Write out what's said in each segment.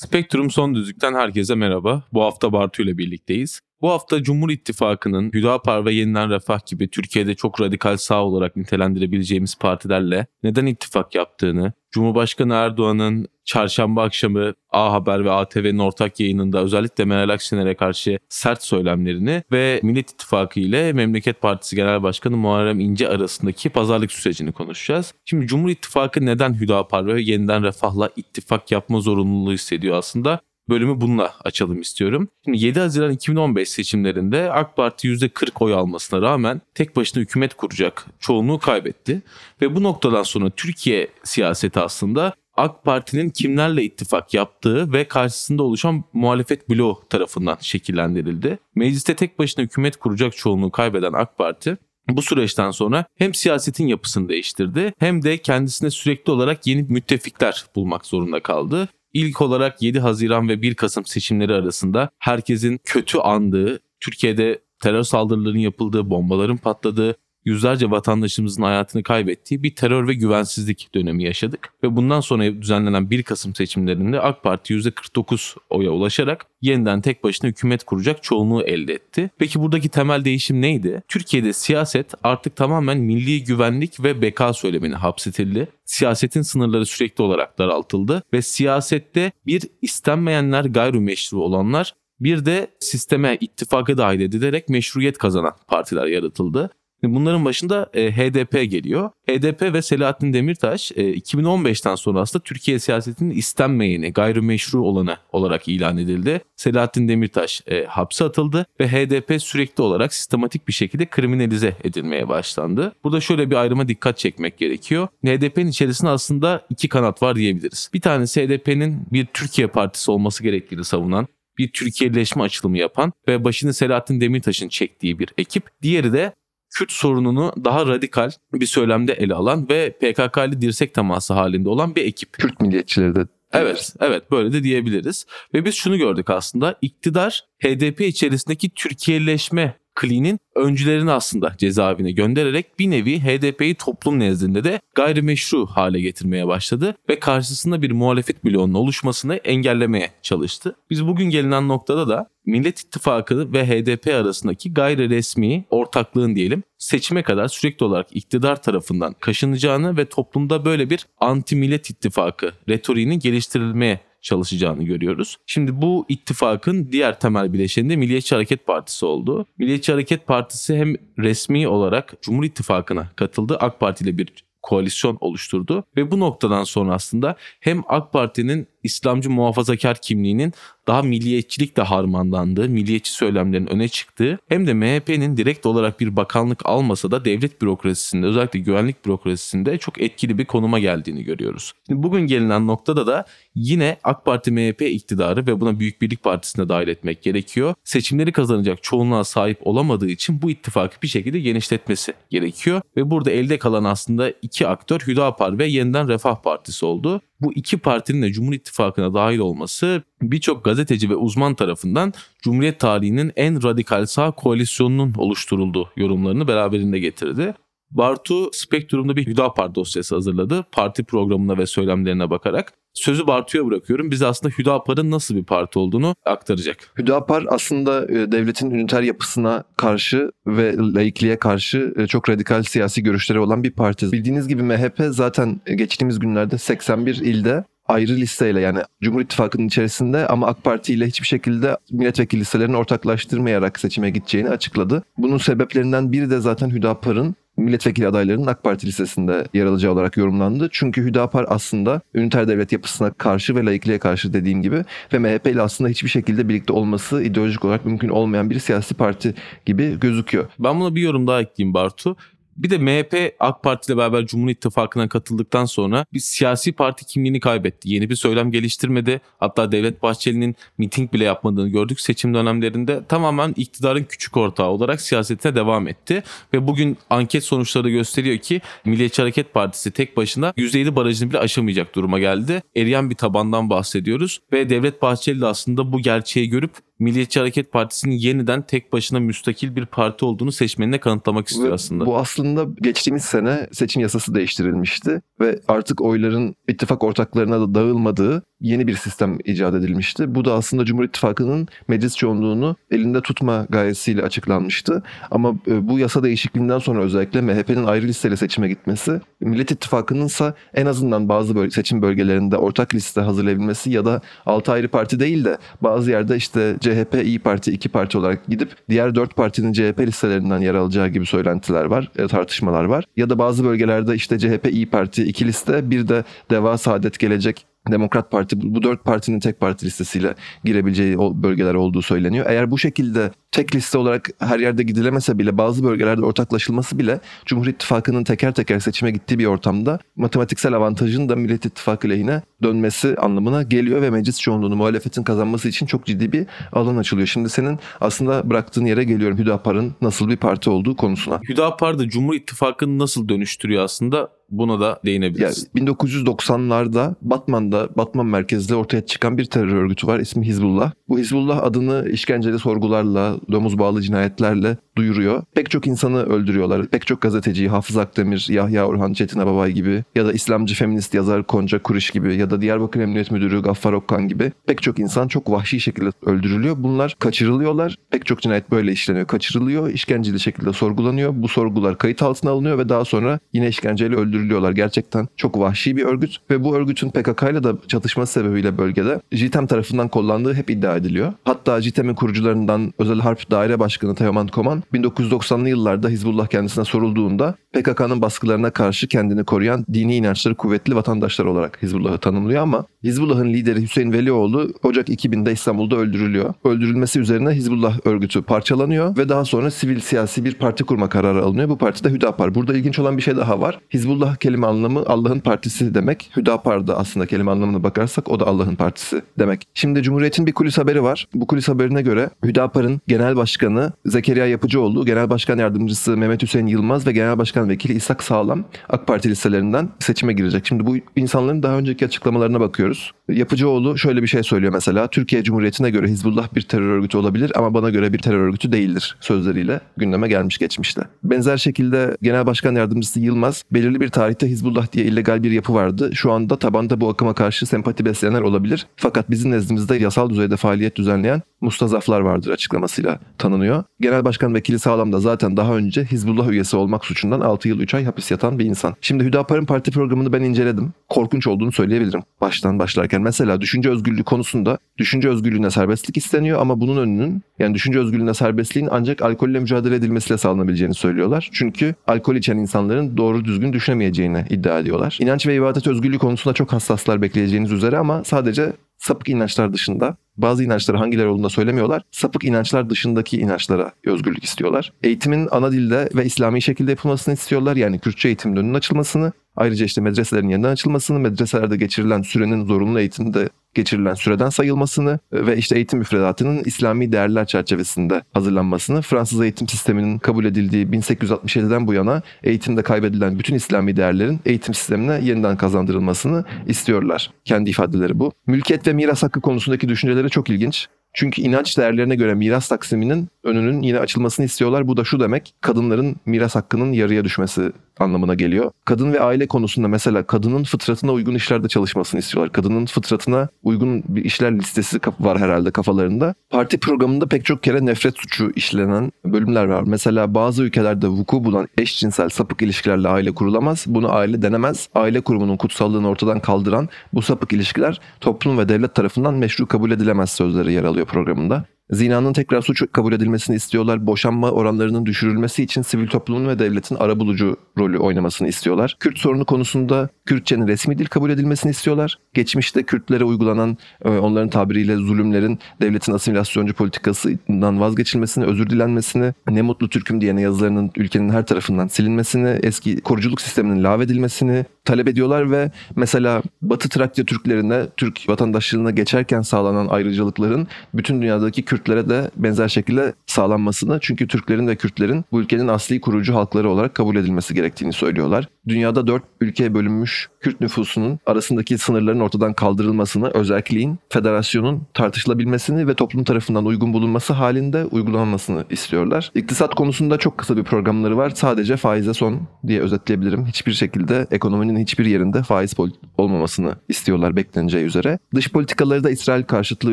Spektrum Son Düzlük'ten herkese merhaba. Bu hafta Bartu ile birlikteyiz. Bu hafta Cumhur İttifakı'nın Hüdapar ve Yeniden Refah gibi Türkiye'de çok radikal sağ olarak nitelendirebileceğimiz partilerle neden ittifak yaptığını, Cumhurbaşkanı Erdoğan'ın çarşamba akşamı A Haber ve ATV'nin ortak yayınında özellikle Meral Akşener'e karşı sert söylemlerini ve Millet İttifakı ile Memleket Partisi Genel Başkanı Muharrem İnce arasındaki pazarlık sürecini konuşacağız. Şimdi Cumhur İttifakı neden Hüdapar ve Yeniden Refah'la ittifak yapma zorunluluğu hissediyor aslında? Bölümü bununla açalım istiyorum. Şimdi 7 Haziran 2015 seçimlerinde AK Parti %40 oy almasına rağmen tek başına hükümet kuracak çoğunluğu kaybetti. Ve bu noktadan sonra Türkiye siyaseti aslında AK Parti'nin kimlerle ittifak yaptığı ve karşısında oluşan muhalefet bloğu tarafından şekillendirildi. Mecliste tek başına hükümet kuracak çoğunluğu kaybeden AK Parti bu süreçten sonra hem siyasetin yapısını değiştirdi hem de kendisine sürekli olarak yeni müttefikler bulmak zorunda kaldı. İlk olarak 7 Haziran ve 1 Kasım seçimleri arasında herkesin kötü andığı, Türkiye'de terör saldırılarının yapıldığı, bombaların patladığı, yüzlerce vatandaşımızın hayatını kaybettiği bir terör ve güvensizlik dönemi yaşadık. Ve bundan sonra düzenlenen 1 Kasım seçimlerinde AK Parti %49 oya ulaşarak yeniden tek başına hükümet kuracak çoğunluğu elde etti. Peki buradaki temel değişim neydi? Türkiye'de siyaset artık tamamen milli güvenlik ve beka söylemini hapsetildi. Siyasetin sınırları sürekli olarak daraltıldı ve siyasette bir istenmeyenler gayrimeşru olanlar bir de sisteme ittifaka dahil edilerek meşruiyet kazanan partiler yaratıldı. Bunların başında e, HDP geliyor. HDP ve Selahattin Demirtaş e, 2015'ten sonra aslında Türkiye siyasetinin istenmeyeni, gayrimeşru olanı olarak ilan edildi. Selahattin Demirtaş e, hapse atıldı ve HDP sürekli olarak sistematik bir şekilde kriminalize edilmeye başlandı. Burada şöyle bir ayrıma dikkat çekmek gerekiyor. HDP'nin içerisinde aslında iki kanat var diyebiliriz. Bir tanesi HDP'nin bir Türkiye partisi olması gerektiğini savunan, bir Türkiye'leşme açılımı yapan ve başını Selahattin Demirtaş'ın çektiği bir ekip. Diğeri de Kürt sorununu daha radikal bir söylemde ele alan ve PKK ile dirsek teması halinde olan bir ekip. Kürt milliyetçileri de Evet, evet böyle de diyebiliriz. Ve biz şunu gördük aslında iktidar HDP içerisindeki Türkiye'leşme kliğinin öncülerini aslında cezaevine göndererek bir nevi HDP'yi toplum nezdinde de gayrimeşru hale getirmeye başladı ve karşısında bir muhalefet bloğunun oluşmasını engellemeye çalıştı. Biz bugün gelinen noktada da Millet İttifakı ve HDP arasındaki gayri resmi ortaklığın diyelim seçime kadar sürekli olarak iktidar tarafından kaşınacağını ve toplumda böyle bir anti millet ittifakı retoriğinin geliştirilmeye çalışacağını görüyoruz. Şimdi bu ittifakın diğer temel bileşeni de Milliyetçi Hareket Partisi oldu. Milliyetçi Hareket Partisi hem resmi olarak Cumhur İttifakı'na katıldı. AK Parti ile bir koalisyon oluşturdu ve bu noktadan sonra aslında hem AK Parti'nin İslamcı muhafazakar kimliğinin daha milliyetçilikle harmanlandığı, milliyetçi söylemlerin öne çıktığı hem de MHP'nin direkt olarak bir bakanlık almasa da devlet bürokrasisinde özellikle güvenlik bürokrasisinde çok etkili bir konuma geldiğini görüyoruz. Şimdi bugün gelinen noktada da yine AK Parti MHP iktidarı ve buna Büyük Birlik Partisi'ne dahil etmek gerekiyor. Seçimleri kazanacak çoğunluğa sahip olamadığı için bu ittifakı bir şekilde genişletmesi gerekiyor. Ve burada elde kalan aslında iki aktör Hüdapar ve Yeniden Refah Partisi oldu bu iki partinin de Cumhur İttifakı'na dahil olması birçok gazeteci ve uzman tarafından Cumhuriyet tarihinin en radikal sağ koalisyonunun oluşturulduğu yorumlarını beraberinde getirdi. Bartu Spektrum'da bir Hüdapar dosyası hazırladı. Parti programına ve söylemlerine bakarak. Sözü Bartu'ya bırakıyorum. Bize aslında Hüdapar'ın nasıl bir parti olduğunu aktaracak. Hüdapar aslında e, devletin üniter yapısına karşı ve laikliğe karşı e, çok radikal siyasi görüşleri olan bir parti. Bildiğiniz gibi MHP zaten geçtiğimiz günlerde 81 ilde ayrı listeyle yani Cumhur İttifakı'nın içerisinde ama AK Parti ile hiçbir şekilde milletvekili listelerini ortaklaştırmayarak seçime gideceğini açıkladı. Bunun sebeplerinden biri de zaten Hüdapar'ın milletvekili adaylarının AK Parti listesinde yer alacağı olarak yorumlandı. Çünkü Hüdapar aslında üniter devlet yapısına karşı ve laikliğe karşı dediğim gibi ve MHP ile aslında hiçbir şekilde birlikte olması ideolojik olarak mümkün olmayan bir siyasi parti gibi gözüküyor. Ben buna bir yorum daha ekleyeyim Bartu Bir de MHP AK Parti ile beraber Cumhur İttifakı'na katıldıktan sonra bir siyasi parti kimliğini kaybetti. Yeni bir söylem geliştirmedi. Hatta Devlet Bahçeli'nin miting bile yapmadığını gördük seçim dönemlerinde. Tamamen iktidarın küçük ortağı olarak siyasetine devam etti. Ve bugün anket sonuçları gösteriyor ki Milliyetçi Hareket Partisi tek başına %7 barajını bile aşamayacak duruma geldi. Eriyen bir tabandan bahsediyoruz. Ve Devlet Bahçeli de aslında bu gerçeği görüp Milliyetçi Hareket Partisi'nin yeniden tek başına müstakil bir parti olduğunu seçmenine kanıtlamak istiyor aslında. Bu aslında geçtiğimiz sene seçim yasası değiştirilmişti ve artık oyların ittifak ortaklarına da dağılmadığı yeni bir sistem icat edilmişti. Bu da aslında Cumhur İttifakı'nın meclis çoğunluğunu elinde tutma gayesiyle açıklanmıştı. Ama e, bu yasa değişikliğinden sonra özellikle MHP'nin ayrı listeyle seçime gitmesi, Millet İttifakı'nın ise en azından bazı böl- seçim bölgelerinde ortak liste hazırlayabilmesi ya da 6 ayrı parti değil de bazı yerde işte CHP, İyi Parti, iki parti olarak gidip diğer 4 partinin CHP listelerinden yer alacağı gibi söylentiler var, e, tartışmalar var. Ya da bazı bölgelerde işte CHP, İyi Parti iki liste, bir de Deva, Saadet, Gelecek Demokrat Parti bu dört partinin tek parti listesiyle girebileceği bölgeler olduğu söyleniyor. Eğer bu şekilde tek liste olarak her yerde gidilemese bile bazı bölgelerde ortaklaşılması bile Cumhur İttifakı'nın teker teker seçime gittiği bir ortamda matematiksel avantajın da Millet İttifakı lehine dönmesi anlamına geliyor ve meclis çoğunluğunu muhalefetin kazanması için çok ciddi bir alan açılıyor. Şimdi senin aslında bıraktığın yere geliyorum Hüdapar'ın nasıl bir parti olduğu konusuna. Hüdapar da Cumhur İttifakı'nı nasıl dönüştürüyor aslında buna da Yani değinebiliriz. 1990'larda Batman'da Batman merkezli ortaya çıkan bir terör örgütü var ismi Hizbullah. Bu Hizbullah adını işkenceli sorgularla, domuz bağlı cinayetlerle duyuruyor. Pek çok insanı öldürüyorlar. Pek çok gazeteciyi Hafız Akdemir, Yahya Orhan Çetin Ababay gibi ya da İslamcı feminist yazar Konca Kuriş gibi ya da Diyarbakır Emniyet Müdürü Gaffar Okkan gibi pek çok insan çok vahşi şekilde öldürülüyor. Bunlar kaçırılıyorlar. Pek çok cinayet böyle işleniyor. Kaçırılıyor, işkenceli şekilde sorgulanıyor. Bu sorgular kayıt altına alınıyor ve daha sonra yine işkenceyle öldürülüyorlar. Gerçekten çok vahşi bir örgüt ve bu örgütün PKK ile de çatışması sebebiyle bölgede JITEM tarafından kullandığı hep iddia ediliyor. Hatta JITEM'in kurucularından Özel Harp Daire Başkanı Teoman Koman 1990'lı yıllarda Hizbullah kendisine sorulduğunda PKK'nın baskılarına karşı kendini koruyan dini inançları kuvvetli vatandaşlar olarak Hizbullah'ı tanımlıyor ama Hizbullah'ın lideri Hüseyin Velioğlu Ocak 2000'de İstanbul'da öldürülüyor. Öldürülmesi üzerine Hizbullah örgütü parçalanıyor ve daha sonra sivil siyasi bir parti kurma kararı alınıyor. Bu parti de Hüdapar. Burada ilginç olan bir şey daha var. Hizbullah kelime anlamı Allah'ın partisi demek. Hüdapar da aslında kelime anlamına bakarsak o da Allah'ın partisi demek. Şimdi Cumhuriyet'in bir kulis haberi var. Bu kulis haberine göre Hüdapar'ın genel başkanı Zekeriya Yapıcıoğlu, genel başkan yardımcısı Mehmet Hüseyin Yılmaz ve genel başkan vekili İshak Sağlam AK Parti listelerinden seçime girecek. Şimdi bu insanların daha önceki açıklamalarına bakıyoruz. Yapıcıoğlu şöyle bir şey söylüyor mesela. Türkiye Cumhuriyeti'ne göre Hizbullah bir terör örgütü olabilir ama bana göre bir terör örgütü değildir sözleriyle gündeme gelmiş geçmişte. Benzer şekilde Genel Başkan Yardımcısı Yılmaz belirli bir tarihte Hizbullah diye illegal bir yapı vardı. Şu anda tabanda bu akıma karşı sempati besleyenler olabilir. Fakat bizim nezdimizde yasal düzeyde faaliyet düzenleyen mustazaflar vardır açıklamasıyla tanınıyor. Genel Başkan Vekili Sağlam da zaten daha önce Hizbullah üyesi olmak suçundan 6 yıl 3 ay hapis yatan bir insan. Şimdi Hüdapar'ın parti programını ben inceledim. Korkunç olduğunu söyleyebilirim baştan başlarken. Mesela düşünce özgürlüğü konusunda düşünce özgürlüğüne serbestlik isteniyor ama bunun önünün yani düşünce özgürlüğüne serbestliğin ancak alkolle mücadele edilmesiyle sağlanabileceğini söylüyorlar. Çünkü alkol içen insanların doğru düzgün düşünemeyeceğini iddia ediyorlar. İnanç ve ibadet özgürlüğü konusunda çok hassaslar bekleyeceğiniz üzere ama sadece sapık inançlar dışında bazı inançları hangileri olduğunu söylemiyorlar. Sapık inançlar dışındaki inançlara özgürlük istiyorlar. Eğitimin ana dilde ve İslami şekilde yapılmasını istiyorlar. Yani Kürtçe eğitimin önünün açılmasını, ayrıca işte medreselerin yeniden açılmasını, medreselerde geçirilen sürenin zorunlu eğitimde geçirilen süreden sayılmasını ve işte eğitim müfredatının İslami değerler çerçevesinde hazırlanmasını, Fransız eğitim sisteminin kabul edildiği 1867'den bu yana eğitimde kaybedilen bütün İslami değerlerin eğitim sistemine yeniden kazandırılmasını istiyorlar. Kendi ifadeleri bu. Mülkiyet ve miras hakkı konusundaki düşünceleri çok ilginç. Çünkü inanç değerlerine göre miras taksiminin önünün yine açılmasını istiyorlar. Bu da şu demek, kadınların miras hakkının yarıya düşmesi anlamına geliyor. Kadın ve aile konusunda mesela kadının fıtratına uygun işlerde çalışmasını istiyorlar. Kadının fıtratına uygun bir işler listesi var herhalde kafalarında. Parti programında pek çok kere nefret suçu işlenen bölümler var. Mesela bazı ülkelerde vuku bulan eşcinsel sapık ilişkilerle aile kurulamaz. Bunu aile denemez. Aile kurumunun kutsallığını ortadan kaldıran bu sapık ilişkiler toplum ve devlet tarafından meşru kabul edilemez sözleri yer alıyor programında. Zinanın tekrar suç kabul edilmesini istiyorlar. Boşanma oranlarının düşürülmesi için sivil toplumun ve devletin arabulucu rolü oynamasını istiyorlar. Kürt sorunu konusunda Kürtçenin resmi dil kabul edilmesini istiyorlar. geçmişte Kürtlere uygulanan e, onların tabiriyle zulümlerin devletin asimilasyoncu politikasından vazgeçilmesini, özür dilenmesini, ne mutlu Türk'üm diyene yazılarının ülkenin her tarafından silinmesini, eski koruculuk sisteminin lağvedilmesini talep ediyorlar ve mesela Batı Trakya Türklerine, Türk vatandaşlığına geçerken sağlanan ayrıcalıkların bütün dünyadaki Kürtlere de benzer şekilde sağlanmasını çünkü Türklerin ve Kürtlerin bu ülkenin asli kurucu halkları olarak kabul edilmesi gerektiğini söylüyorlar. Dünyada dört ülkeye bölünmüş Kürt nüfusunun arasındaki sınırların ortadan kaldırılmasını, özelliğin, federasyonun tartışılabilmesini ve toplum tarafından uygun bulunması halinde uygulanmasını istiyorlar. İktisat konusunda çok kısa bir programları var. Sadece faize son diye özetleyebilirim. Hiçbir şekilde ekonominin hiçbir yerinde faiz olmamasını istiyorlar bekleneceği üzere. Dış politikaları da İsrail karşıtlığı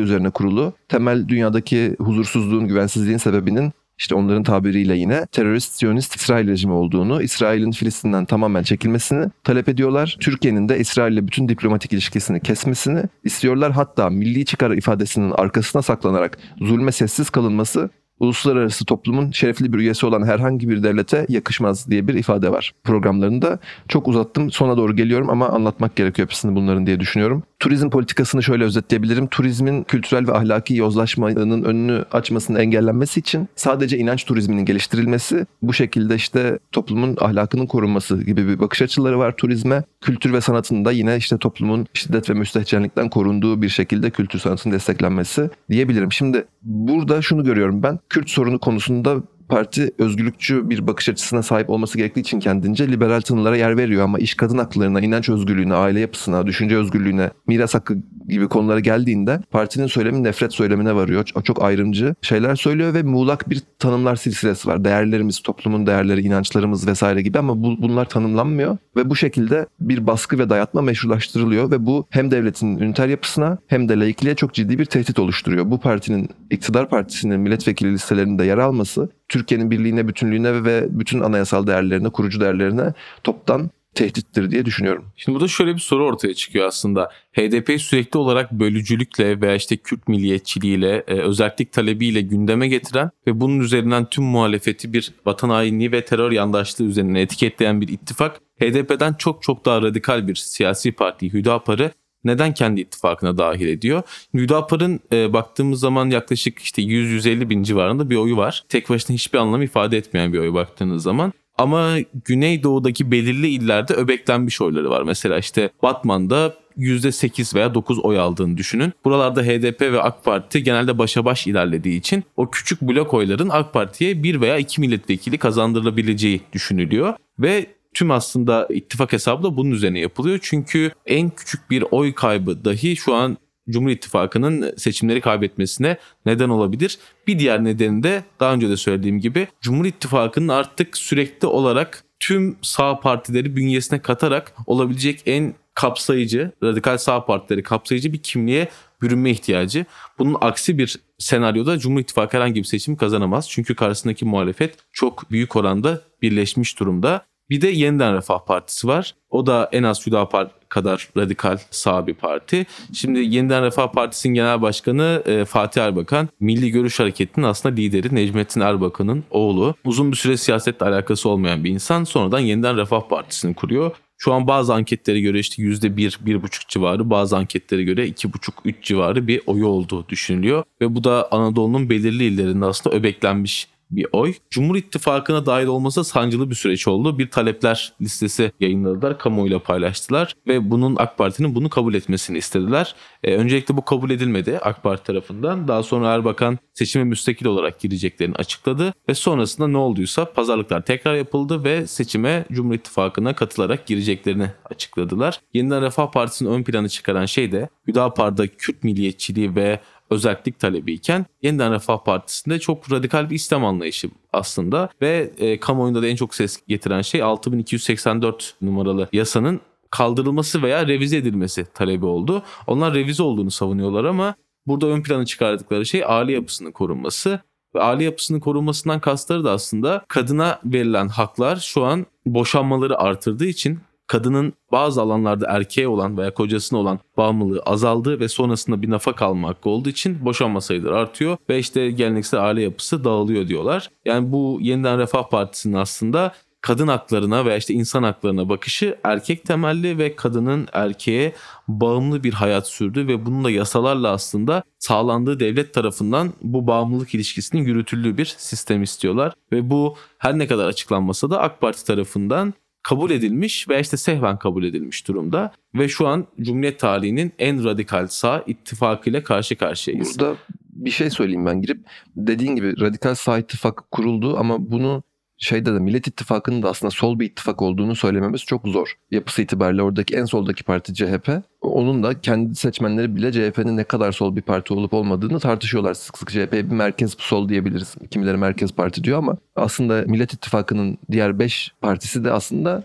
üzerine kurulu. Temel dünyadaki huzursuzluğun, güvensizliğin sebebinin işte onların tabiriyle yine terörist, siyonist İsrail rejimi olduğunu, İsrail'in Filistin'den tamamen çekilmesini talep ediyorlar. Türkiye'nin de İsrail ile bütün diplomatik ilişkisini kesmesini istiyorlar. Hatta milli çıkar ifadesinin arkasına saklanarak zulme sessiz kalınması uluslararası toplumun şerefli bir üyesi olan herhangi bir devlete yakışmaz diye bir ifade var programlarında. Çok uzattım sona doğru geliyorum ama anlatmak gerekiyor hepsini bunların diye düşünüyorum. Turizm politikasını şöyle özetleyebilirim. Turizmin kültürel ve ahlaki yozlaşmanın önünü açmasının engellenmesi için sadece inanç turizminin geliştirilmesi, bu şekilde işte toplumun ahlakının korunması gibi bir bakış açıları var turizme. Kültür ve sanatın da yine işte toplumun şiddet ve müstehcenlikten korunduğu bir şekilde kültür sanatın desteklenmesi diyebilirim. Şimdi burada şunu görüyorum ben. Kürt sorunu konusunda parti özgürlükçü bir bakış açısına sahip olması gerektiği için kendince liberal tınılara yer veriyor ama iş kadın haklarına, inanç özgürlüğüne, aile yapısına, düşünce özgürlüğüne, miras hakkı gibi konulara geldiğinde partinin söylemi nefret söylemine varıyor. Çok, ayrımcı şeyler söylüyor ve muğlak bir tanımlar silsilesi var. Değerlerimiz, toplumun değerleri, inançlarımız vesaire gibi ama bu, bunlar tanımlanmıyor ve bu şekilde bir baskı ve dayatma meşrulaştırılıyor ve bu hem devletin üniter yapısına hem de laikliğe çok ciddi bir tehdit oluşturuyor. Bu partinin iktidar partisinin milletvekili listelerinde yer alması Türkiye'nin birliğine, bütünlüğüne ve bütün anayasal değerlerine, kurucu değerlerine toptan tehdittir diye düşünüyorum. Şimdi burada şöyle bir soru ortaya çıkıyor aslında. HDP sürekli olarak bölücülükle veya işte Kürt milliyetçiliğiyle, e, özellik talebiyle gündeme getiren ve bunun üzerinden tüm muhalefeti bir vatan hainliği ve terör yandaşlığı üzerine etiketleyen bir ittifak, HDP'den çok çok daha radikal bir siyasi parti Hüdapar'ı neden kendi ittifakına dahil ediyor? Hüdapar'ın e, baktığımız zaman yaklaşık işte 100-150 bin civarında bir oyu var. Tek başına hiçbir anlam ifade etmeyen bir oy baktığınız zaman. Ama Güneydoğu'daki belirli illerde öbeklenmiş oyları var. Mesela işte Batman'da %8 veya 9 oy aldığını düşünün. Buralarda HDP ve AK Parti genelde başa baş ilerlediği için o küçük blok oyların AK Parti'ye 1 veya 2 milletvekili kazandırılabileceği düşünülüyor. Ve tüm aslında ittifak hesabı da bunun üzerine yapılıyor. Çünkü en küçük bir oy kaybı dahi şu an Cumhur İttifakı'nın seçimleri kaybetmesine neden olabilir. Bir diğer nedeni de daha önce de söylediğim gibi Cumhur İttifakı'nın artık sürekli olarak tüm sağ partileri bünyesine katarak olabilecek en kapsayıcı, radikal sağ partileri kapsayıcı bir kimliğe bürünme ihtiyacı. Bunun aksi bir senaryoda Cumhur İttifakı herhangi bir seçim kazanamaz. Çünkü karşısındaki muhalefet çok büyük oranda birleşmiş durumda. Bir de Yeniden Refah Partisi var. O da en az Hüdapar kadar radikal sağ bir parti. Şimdi Yeniden Refah Partisi'nin genel başkanı e, Fatih Erbakan, Milli Görüş Hareketi'nin aslında lideri Necmettin Erbakan'ın oğlu. Uzun bir süre siyasetle alakası olmayan bir insan. Sonradan Yeniden Refah Partisi'ni kuruyor. Şu an bazı anketlere göre işte %1, 1,5 civarı, bazı anketlere göre 2,5-3 civarı bir oyu olduğu düşünülüyor. Ve bu da Anadolu'nun belirli illerinde aslında öbeklenmiş bir oy. Cumhur İttifakı'na dahil olması sancılı bir süreç oldu. Bir talepler listesi yayınladılar, kamuoyuyla paylaştılar ve bunun AK Parti'nin bunu kabul etmesini istediler. Ee, öncelikle bu kabul edilmedi AK Parti tarafından. Daha sonra Erbakan seçime müstakil olarak gireceklerini açıkladı ve sonrasında ne olduysa pazarlıklar tekrar yapıldı ve seçime Cumhur İttifakı'na katılarak gireceklerini açıkladılar. Yeniden Refah Partisi'nin ön planı çıkaran şey de Hüdapar'da Kürt milliyetçiliği ve özellik talebiyken Yeniden Refah Partisi'nde çok radikal bir İslam anlayışı aslında ve e, kamuoyunda da en çok ses getiren şey 6284 numaralı yasanın kaldırılması veya revize edilmesi talebi oldu. Onlar revize olduğunu savunuyorlar ama burada ön plana çıkardıkları şey aile yapısının korunması ve aile yapısının korunmasından kastları da aslında kadına verilen haklar şu an boşanmaları artırdığı için kadının bazı alanlarda erkeğe olan veya kocasına olan bağımlılığı azaldı ve sonrasında bir nafaka alma hakkı olduğu için boşanma sayıları artıyor ve işte geleneksel aile yapısı dağılıyor diyorlar. Yani bu yeniden Refah Partisi'nin aslında kadın haklarına veya işte insan haklarına bakışı erkek temelli ve kadının erkeğe bağımlı bir hayat sürdü ve bunun da yasalarla aslında sağlandığı devlet tarafından bu bağımlılık ilişkisinin yürütüldüğü bir sistem istiyorlar. Ve bu her ne kadar açıklanmasa da AK Parti tarafından kabul edilmiş veya işte sehven kabul edilmiş durumda. Ve şu an Cumhuriyet tarihinin en radikal sağ ittifakıyla karşı karşıyayız. Burada bir şey söyleyeyim ben girip dediğin gibi radikal sağ ittifak kuruldu ama bunu şeyde de Millet İttifakı'nın da aslında sol bir ittifak olduğunu söylememiz çok zor. Yapısı itibariyle oradaki en soldaki parti CHP. Onun da kendi seçmenleri bile CHP'nin ne kadar sol bir parti olup olmadığını tartışıyorlar sık sık. CHP bir merkez sol diyebiliriz. Kimileri merkez parti diyor ama aslında Millet İttifakı'nın diğer 5 partisi de aslında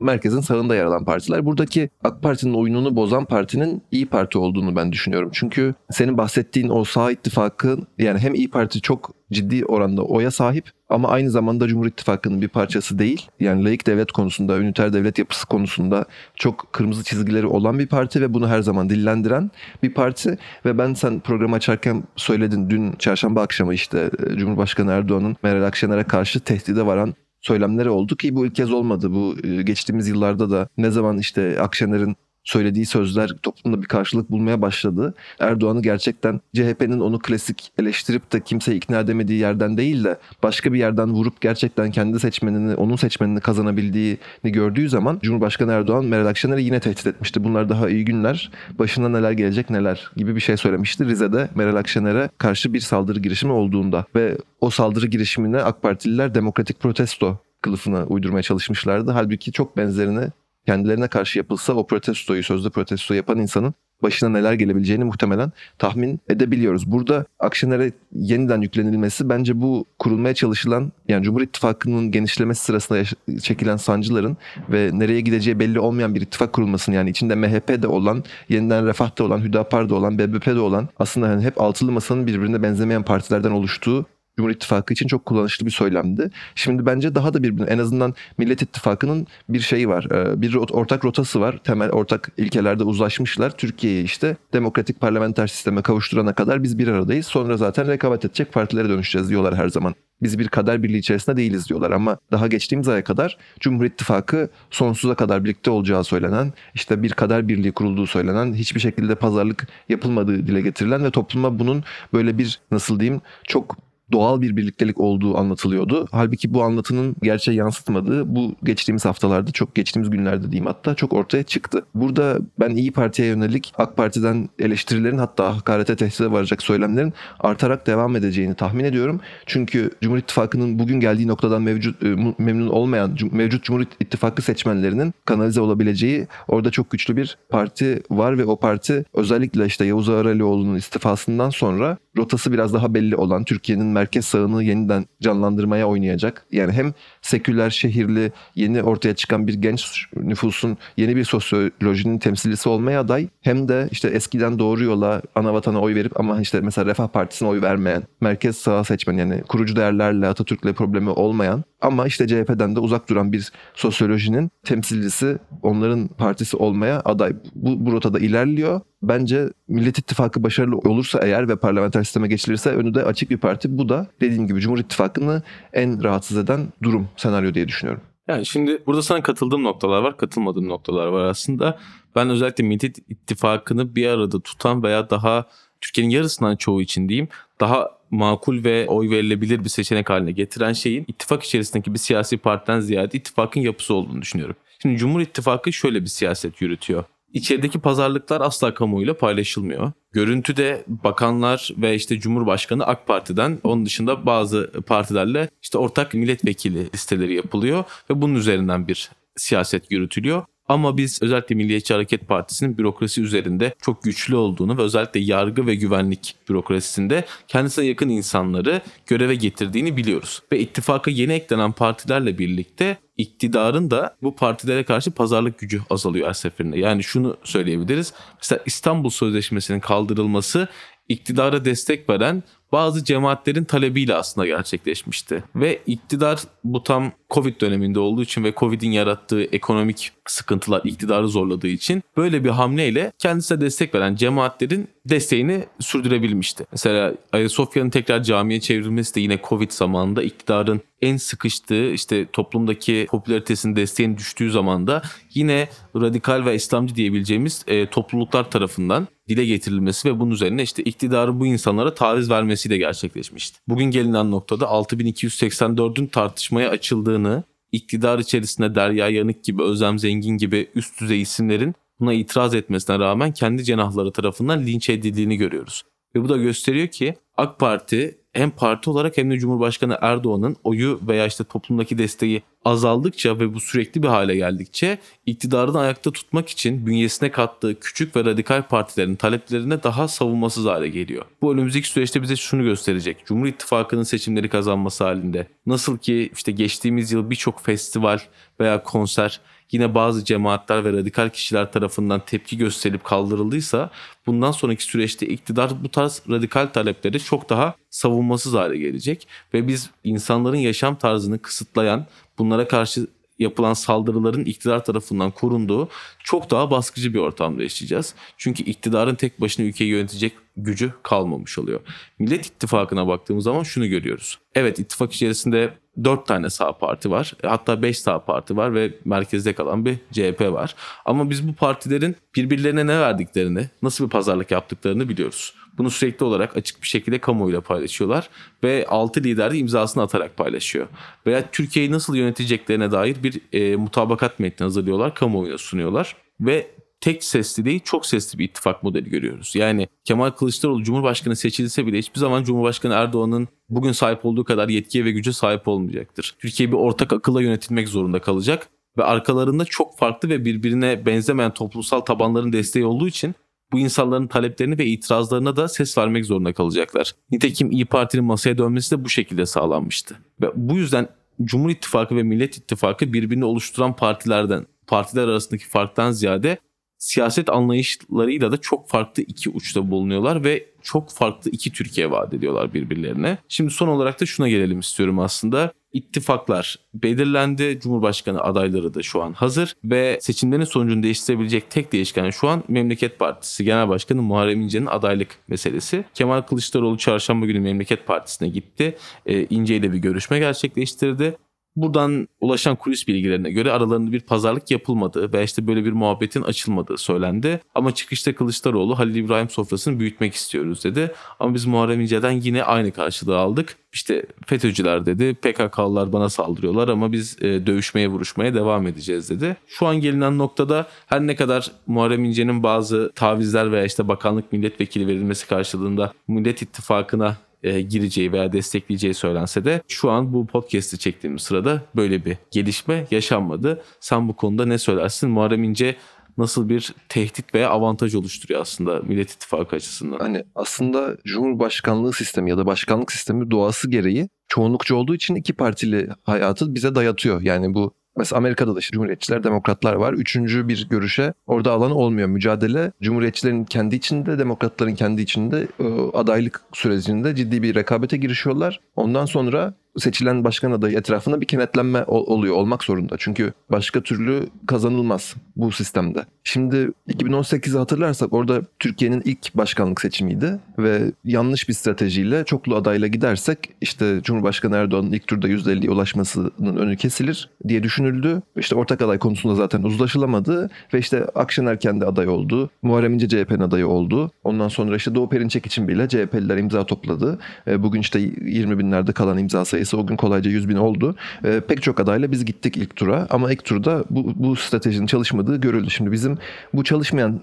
merkezin sağında yer alan partiler. Buradaki AK Parti'nin oyununu bozan partinin İyi Parti olduğunu ben düşünüyorum. Çünkü senin bahsettiğin o sağ ittifakı yani hem İyi Parti çok ciddi oranda oya sahip ama aynı zamanda Cumhur İttifakı'nın bir parçası değil. Yani layık devlet konusunda, üniter devlet yapısı konusunda çok kırmızı çizgileri olan bir parti ve bunu her zaman dillendiren bir parti. Ve ben sen programı açarken söyledin dün çarşamba akşamı işte e, Cumhurbaşkanı Erdoğan'ın Meral Akşener'e karşı tehdide varan söylemleri oldu ki bu ilk kez olmadı. Bu e, geçtiğimiz yıllarda da ne zaman işte Akşener'in söylediği sözler toplumda bir karşılık bulmaya başladı. Erdoğan'ı gerçekten CHP'nin onu klasik eleştirip de kimseyi ikna edemediği yerden değil de başka bir yerden vurup gerçekten kendi seçmenini, onun seçmenini kazanabildiğini gördüğü zaman Cumhurbaşkanı Erdoğan Meral Akşener'i yine tehdit etmişti. Bunlar daha iyi günler, başına neler gelecek neler gibi bir şey söylemişti. Rize'de Meral Akşener'e karşı bir saldırı girişimi olduğunda ve o saldırı girişimine AK Partililer demokratik protesto kılıfına uydurmaya çalışmışlardı. Halbuki çok benzerini kendilerine karşı yapılsa o protestoyu, sözde protesto yapan insanın başına neler gelebileceğini muhtemelen tahmin edebiliyoruz. Burada Akşener'e yeniden yüklenilmesi bence bu kurulmaya çalışılan yani Cumhur İttifakı'nın genişlemesi sırasında çekilen sancıların ve nereye gideceği belli olmayan bir ittifak kurulmasının yani içinde MHP de olan, yeniden Refah da olan, Hüdapar da olan, BBP de olan aslında hani hep altılı masanın birbirine benzemeyen partilerden oluştuğu Cumhur İttifakı için çok kullanışlı bir söylemdi. Şimdi bence daha da birbirine en azından Millet İttifakı'nın bir şeyi var. e, Bir ortak rotası var. Temel ortak ilkelerde uzlaşmışlar. Türkiye'yi işte demokratik parlamenter sisteme kavuşturana kadar biz bir aradayız. Sonra zaten rekabet edecek partilere dönüşeceğiz diyorlar her zaman. Biz bir kader birliği içerisinde değiliz diyorlar ama daha geçtiğimiz aya kadar Cumhur İttifakı sonsuza kadar birlikte olacağı söylenen, işte bir kader birliği kurulduğu söylenen, hiçbir şekilde pazarlık yapılmadığı dile getirilen ve topluma bunun böyle bir nasıl diyeyim çok doğal bir birliktelik olduğu anlatılıyordu. Halbuki bu anlatının gerçeğe yansıtmadığı bu geçtiğimiz haftalarda çok geçtiğimiz günlerde diyeyim hatta çok ortaya çıktı. Burada ben İyi Parti'ye yönelik AK Parti'den eleştirilerin hatta hakarete tehdide varacak söylemlerin artarak devam edeceğini tahmin ediyorum. Çünkü Cumhur İttifakı'nın bugün geldiği noktadan mevcut e, memnun olmayan mevcut Cumhur İttifakı seçmenlerinin kanalize olabileceği orada çok güçlü bir parti var ve o parti özellikle işte Yavuz Ağaralioğlu'nun istifasından sonra rotası biraz daha belli olan Türkiye'nin merkez sağını yeniden canlandırmaya oynayacak. Yani hem seküler, şehirli, yeni ortaya çıkan bir genç nüfusun yeni bir sosyolojinin temsilcisi olmaya aday hem de işte eskiden doğru yola ana vatana oy verip ama işte mesela Refah Partisi'ne oy vermeyen, merkez sağ seçmen yani kurucu değerlerle Atatürk'le problemi olmayan ama işte CHP'den de uzak duran bir sosyolojinin temsilcisi onların partisi olmaya aday. Bu, bu rotada ilerliyor. Bence Millet İttifakı başarılı olursa eğer ve parlamenter sisteme geçilirse önü de açık bir parti. Bu da dediğim gibi Cumhur İttifakı'nı en rahatsız eden durum, senaryo diye düşünüyorum. Yani şimdi burada sana katıldığım noktalar var, katılmadığım noktalar var aslında. Ben özellikle Millet İttifakı'nı bir arada tutan veya daha Türkiye'nin yarısından çoğu için diyeyim daha makul ve oy verilebilir bir seçenek haline getiren şeyin ittifak içerisindeki bir siyasi partiden ziyade ittifakın yapısı olduğunu düşünüyorum. Şimdi Cumhur İttifakı şöyle bir siyaset yürütüyor. İçerideki pazarlıklar asla kamuoyuyla paylaşılmıyor. Görüntüde bakanlar ve işte Cumhurbaşkanı AK Parti'den onun dışında bazı partilerle işte ortak milletvekili listeleri yapılıyor ve bunun üzerinden bir siyaset yürütülüyor. Ama biz özellikle Milliyetçi Hareket Partisi'nin bürokrasi üzerinde çok güçlü olduğunu ve özellikle yargı ve güvenlik bürokrasisinde kendisine yakın insanları göreve getirdiğini biliyoruz. Ve ittifaka yeni eklenen partilerle birlikte iktidarın da bu partilere karşı pazarlık gücü azalıyor her seferinde. Yani şunu söyleyebiliriz. Mesela İstanbul Sözleşmesi'nin kaldırılması iktidara destek veren bazı cemaatlerin talebiyle aslında gerçekleşmişti. Ve iktidar bu tam Covid döneminde olduğu için ve Covid'in yarattığı ekonomik sıkıntılar iktidarı zorladığı için böyle bir hamleyle kendisine destek veren cemaatlerin desteğini sürdürebilmişti. Mesela Ayasofya'nın tekrar camiye çevrilmesi de yine Covid zamanında iktidarın en sıkıştığı işte toplumdaki popülaritesinin desteğinin düştüğü zamanda yine radikal ve İslamcı diyebileceğimiz e, topluluklar tarafından dile getirilmesi ve bunun üzerine işte iktidarın bu insanlara taviz vermesiyle gerçekleşmişti. Bugün gelinen noktada 6284'ün tartışmaya açıldığını, iktidar içerisinde Derya Yanık gibi, Özlem Zengin gibi üst düzey isimlerin buna itiraz etmesine rağmen kendi cenahları tarafından linç edildiğini görüyoruz. Ve bu da gösteriyor ki AK Parti hem parti olarak hem de Cumhurbaşkanı Erdoğan'ın oyu veya işte toplumdaki desteği azaldıkça ve bu sürekli bir hale geldikçe iktidarını ayakta tutmak için bünyesine kattığı küçük ve radikal partilerin taleplerine daha savunmasız hale geliyor. Bu önümüzdeki süreçte bize şunu gösterecek. Cumhur İttifakı'nın seçimleri kazanması halinde nasıl ki işte geçtiğimiz yıl birçok festival veya konser yine bazı cemaatler ve radikal kişiler tarafından tepki gösterilip kaldırıldıysa bundan sonraki süreçte iktidar bu tarz radikal talepleri çok daha savunmasız hale gelecek ve biz insanların yaşam tarzını kısıtlayan bunlara karşı yapılan saldırıların iktidar tarafından korunduğu çok daha baskıcı bir ortamda yaşayacağız. Çünkü iktidarın tek başına ülkeyi yönetecek gücü kalmamış oluyor. Millet İttifakı'na baktığımız zaman şunu görüyoruz. Evet ittifak içerisinde 4 tane sağ parti var. Hatta 5 sağ parti var ve merkezde kalan bir CHP var. Ama biz bu partilerin birbirlerine ne verdiklerini, nasıl bir pazarlık yaptıklarını biliyoruz. Bunu sürekli olarak açık bir şekilde kamuoyuyla paylaşıyorlar ve 6 lider de imzasını atarak paylaşıyor. Veya Türkiye'yi nasıl yöneteceklerine dair bir e, mutabakat metni hazırlıyorlar, kamuoyuna sunuyorlar ve tek sesli değil çok sesli bir ittifak modeli görüyoruz. Yani Kemal Kılıçdaroğlu Cumhurbaşkanı seçilse bile hiçbir zaman Cumhurbaşkanı Erdoğan'ın bugün sahip olduğu kadar yetkiye ve güce sahip olmayacaktır. Türkiye bir ortak akılla yönetilmek zorunda kalacak ve arkalarında çok farklı ve birbirine benzemeyen toplumsal tabanların desteği olduğu için bu insanların taleplerini ve itirazlarına da ses vermek zorunda kalacaklar. Nitekim İyi Parti'nin masaya dönmesi de bu şekilde sağlanmıştı. Ve bu yüzden Cumhur İttifakı ve Millet İttifakı birbirini oluşturan partilerden, partiler arasındaki farktan ziyade siyaset anlayışlarıyla da çok farklı iki uçta bulunuyorlar ve çok farklı iki Türkiye vaat ediyorlar birbirlerine. Şimdi son olarak da şuna gelelim istiyorum aslında. İttifaklar belirlendi. Cumhurbaşkanı adayları da şu an hazır ve seçimlerin sonucunu değiştirebilecek tek değişken şu an Memleket Partisi Genel Başkanı Muharrem İnce'nin adaylık meselesi. Kemal Kılıçdaroğlu çarşamba günü Memleket Partisi'ne gitti. Ee, İnce ile bir görüşme gerçekleştirdi. Buradan ulaşan kulis bilgilerine göre aralarında bir pazarlık yapılmadığı veya işte böyle bir muhabbetin açılmadığı söylendi. Ama çıkışta Kılıçdaroğlu Halil İbrahim sofrasını büyütmek istiyoruz dedi. Ama biz Muharrem İnce'den yine aynı karşılığı aldık. İşte FETÖ'cüler dedi, PKK'lılar bana saldırıyorlar ama biz e, dövüşmeye vuruşmaya devam edeceğiz dedi. Şu an gelinen noktada her ne kadar Muharrem İnce'nin bazı tavizler veya işte bakanlık milletvekili verilmesi karşılığında Millet İttifakı'na e, gireceği veya destekleyeceği söylense de şu an bu podcast'i çektiğimiz sırada böyle bir gelişme yaşanmadı. Sen bu konuda ne söylersin? Muharrem İnce nasıl bir tehdit veya avantaj oluşturuyor aslında Millet İttifakı açısından? Hani aslında Cumhurbaşkanlığı sistemi ya da başkanlık sistemi doğası gereği çoğunlukçu olduğu için iki partili hayatı bize dayatıyor. Yani bu Mesela Amerika'da da işte Cumhuriyetçiler, Demokratlar var. Üçüncü bir görüşe orada alan olmuyor. Mücadele Cumhuriyetçilerin kendi içinde, Demokratların kendi içinde e, adaylık sürecinde ciddi bir rekabete girişiyorlar. Ondan sonra seçilen başkan adayı etrafında bir kenetlenme oluyor olmak zorunda. Çünkü başka türlü kazanılmaz bu sistemde. Şimdi 2018'i hatırlarsak orada Türkiye'nin ilk başkanlık seçimiydi ve yanlış bir stratejiyle çoklu adayla gidersek işte Cumhurbaşkanı Erdoğan'ın ilk turda %50'ye ulaşmasının önü kesilir diye düşünüldü. İşte ortak aday konusunda zaten uzlaşılamadı ve işte Akşener kendi aday oldu. Muharrem İnce CHP'nin adayı oldu. Ondan sonra işte Doğu Perinçek için bile CHP'liler imza topladı. Bugün işte 20 binlerde kalan imza sayısı o gün kolayca 100 bin oldu. E, pek çok adayla biz gittik ilk tura ama ilk turda bu, bu stratejinin çalışmadığı görüldü. Şimdi bizim bu çalışmayan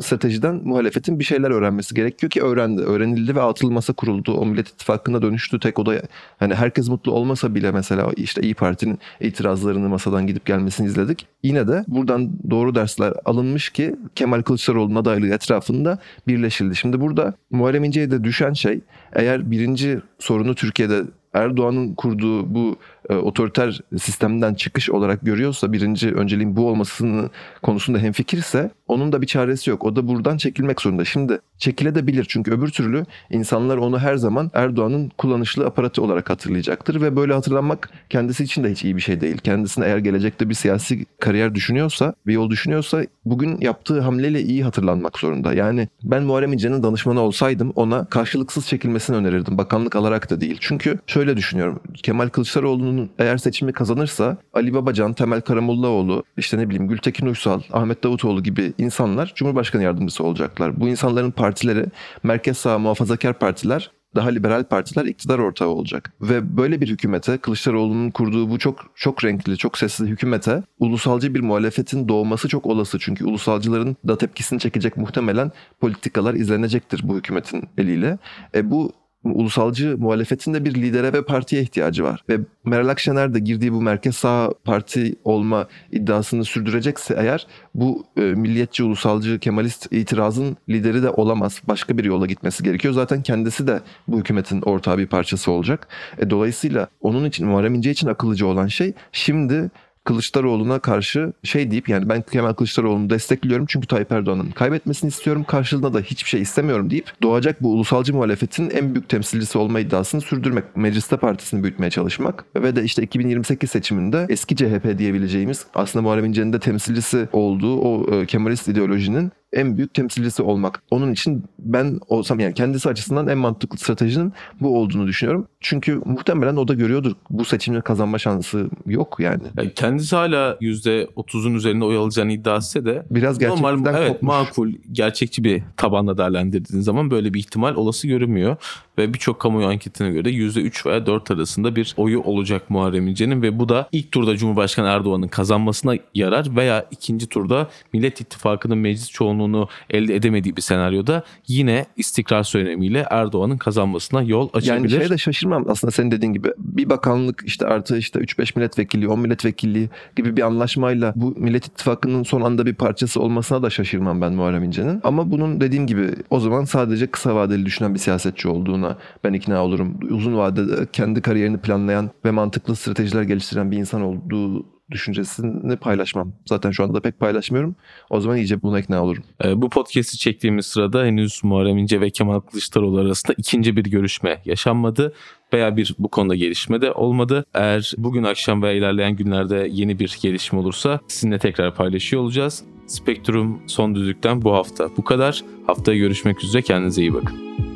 stratejiden muhalefetin bir şeyler öğrenmesi gerekiyor ki öğrendi. Öğrenildi ve atıl masa kuruldu. O Millet İttifakı'na dönüştü tek odaya. Hani herkes mutlu olmasa bile mesela işte İyi Parti'nin itirazlarını masadan gidip gelmesini izledik. Yine de buradan doğru dersler alınmış ki Kemal Kılıçdaroğlu'nun adaylığı etrafında birleşildi. Şimdi burada Muharrem İnce'ye de düşen şey eğer birinci sorunu Türkiye'de Erdoğan'ın kurduğu bu e, otoriter sistemden çıkış olarak görüyorsa birinci önceliğin bu olmasını konusunda hemfikirse onun da bir çaresi yok. O da buradan çekilmek zorunda. Şimdi çekilebilir çünkü öbür türlü insanlar onu her zaman Erdoğan'ın kullanışlı aparatı olarak hatırlayacaktır ve böyle hatırlanmak kendisi için de hiç iyi bir şey değil. Kendisine eğer gelecekte bir siyasi kariyer düşünüyorsa, bir yol düşünüyorsa bugün yaptığı hamleyle iyi hatırlanmak zorunda. Yani ben Muharrem İnce'nin danışmanı olsaydım ona karşılıksız çekilmesini önerirdim. Bakanlık alarak da değil. Çünkü şöyle düşünüyorum. Kemal Kılıçdaroğlu'nun eğer seçimi kazanırsa Ali Babacan, Temel Karamollaoğlu, işte ne bileyim Gültekin Uysal, Ahmet Davutoğlu gibi insanlar Cumhurbaşkanı yardımcısı olacaklar. Bu insanların partileri merkez sağ muhafazakar partiler daha liberal partiler iktidar ortağı olacak. Ve böyle bir hükümete, Kılıçdaroğlu'nun kurduğu bu çok çok renkli, çok sesli hükümete ulusalcı bir muhalefetin doğması çok olası. Çünkü ulusalcıların da tepkisini çekecek muhtemelen politikalar izlenecektir bu hükümetin eliyle. E bu ulusalcı muhalefetin de bir lidere ve partiye ihtiyacı var. Ve Meral Akşener de girdiği bu merkez sağ parti olma iddiasını sürdürecekse eğer bu e, milliyetçi, ulusalcı, kemalist itirazın lideri de olamaz. Başka bir yola gitmesi gerekiyor. Zaten kendisi de bu hükümetin ortağı bir parçası olacak. E, dolayısıyla onun için, Muharrem İnce için akıllıca olan şey şimdi Kılıçdaroğlu'na karşı şey deyip yani ben Kemal Kılıçdaroğlu'nu destekliyorum çünkü Tayyip Erdoğan'ın kaybetmesini istiyorum karşılığında da hiçbir şey istemiyorum deyip doğacak bu ulusalcı muhalefetin en büyük temsilcisi olma iddiasını sürdürmek, mecliste partisini büyütmeye çalışmak ve de işte 2028 seçiminde eski CHP diyebileceğimiz aslında Muharrem İnce'nin de temsilcisi olduğu o e, Kemalist ideolojinin en büyük temsilcisi olmak. Onun için ben olsam yani kendisi açısından en mantıklı stratejinin bu olduğunu düşünüyorum. Çünkü muhtemelen o da görüyordur. Bu seçimde kazanma şansı yok yani. Yani kendisi hala %30'un üzerinde oy alacağını iddia etse de Biraz gerçekten normal evet kopmuş. makul gerçekçi bir tabanla değerlendirdiğin zaman böyle bir ihtimal olası görünmüyor. Ve birçok kamuoyu anketine göre %3 veya 4 arasında bir oyu olacak Muharrem İnce'nin ve bu da ilk turda Cumhurbaşkanı Erdoğan'ın kazanmasına yarar veya ikinci turda Millet İttifakı'nın meclis çoğunluğunu elde edemediği bir senaryoda yine istikrar söylemiyle Erdoğan'ın kazanmasına yol Yani açabilir. şeye de şaşırmam aslında senin dediğin gibi. Bir bakanlık işte artı işte 3-5 milletvekilliği, 10 milletvekilliği gibi bir anlaşmayla bu Millet İttifakı'nın son anda bir parçası olmasına da şaşırmam ben Muharrem İnce'nin. Ama bunun dediğim gibi o zaman sadece kısa vadeli düşünen bir siyasetçi olduğuna ben ikna olurum. Uzun vadede kendi kariyerini planlayan ve mantıklı stratejiler geliştiren bir insan olduğu düşüncesini paylaşmam. Zaten şu anda da pek paylaşmıyorum. O zaman iyice buna ikna olurum. Ee, Bu podcast'i çektiğimiz sırada henüz Muharrem İnce ve Kemal Kılıçdaroğlu arasında ikinci bir görüşme yaşanmadı veya bir bu konuda gelişme de olmadı. Eğer bugün akşam veya ilerleyen günlerde yeni bir gelişme olursa sizinle tekrar paylaşıyor olacağız. Spektrum son düzlükten bu hafta bu kadar. Haftaya görüşmek üzere kendinize iyi bakın.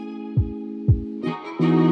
Thank you.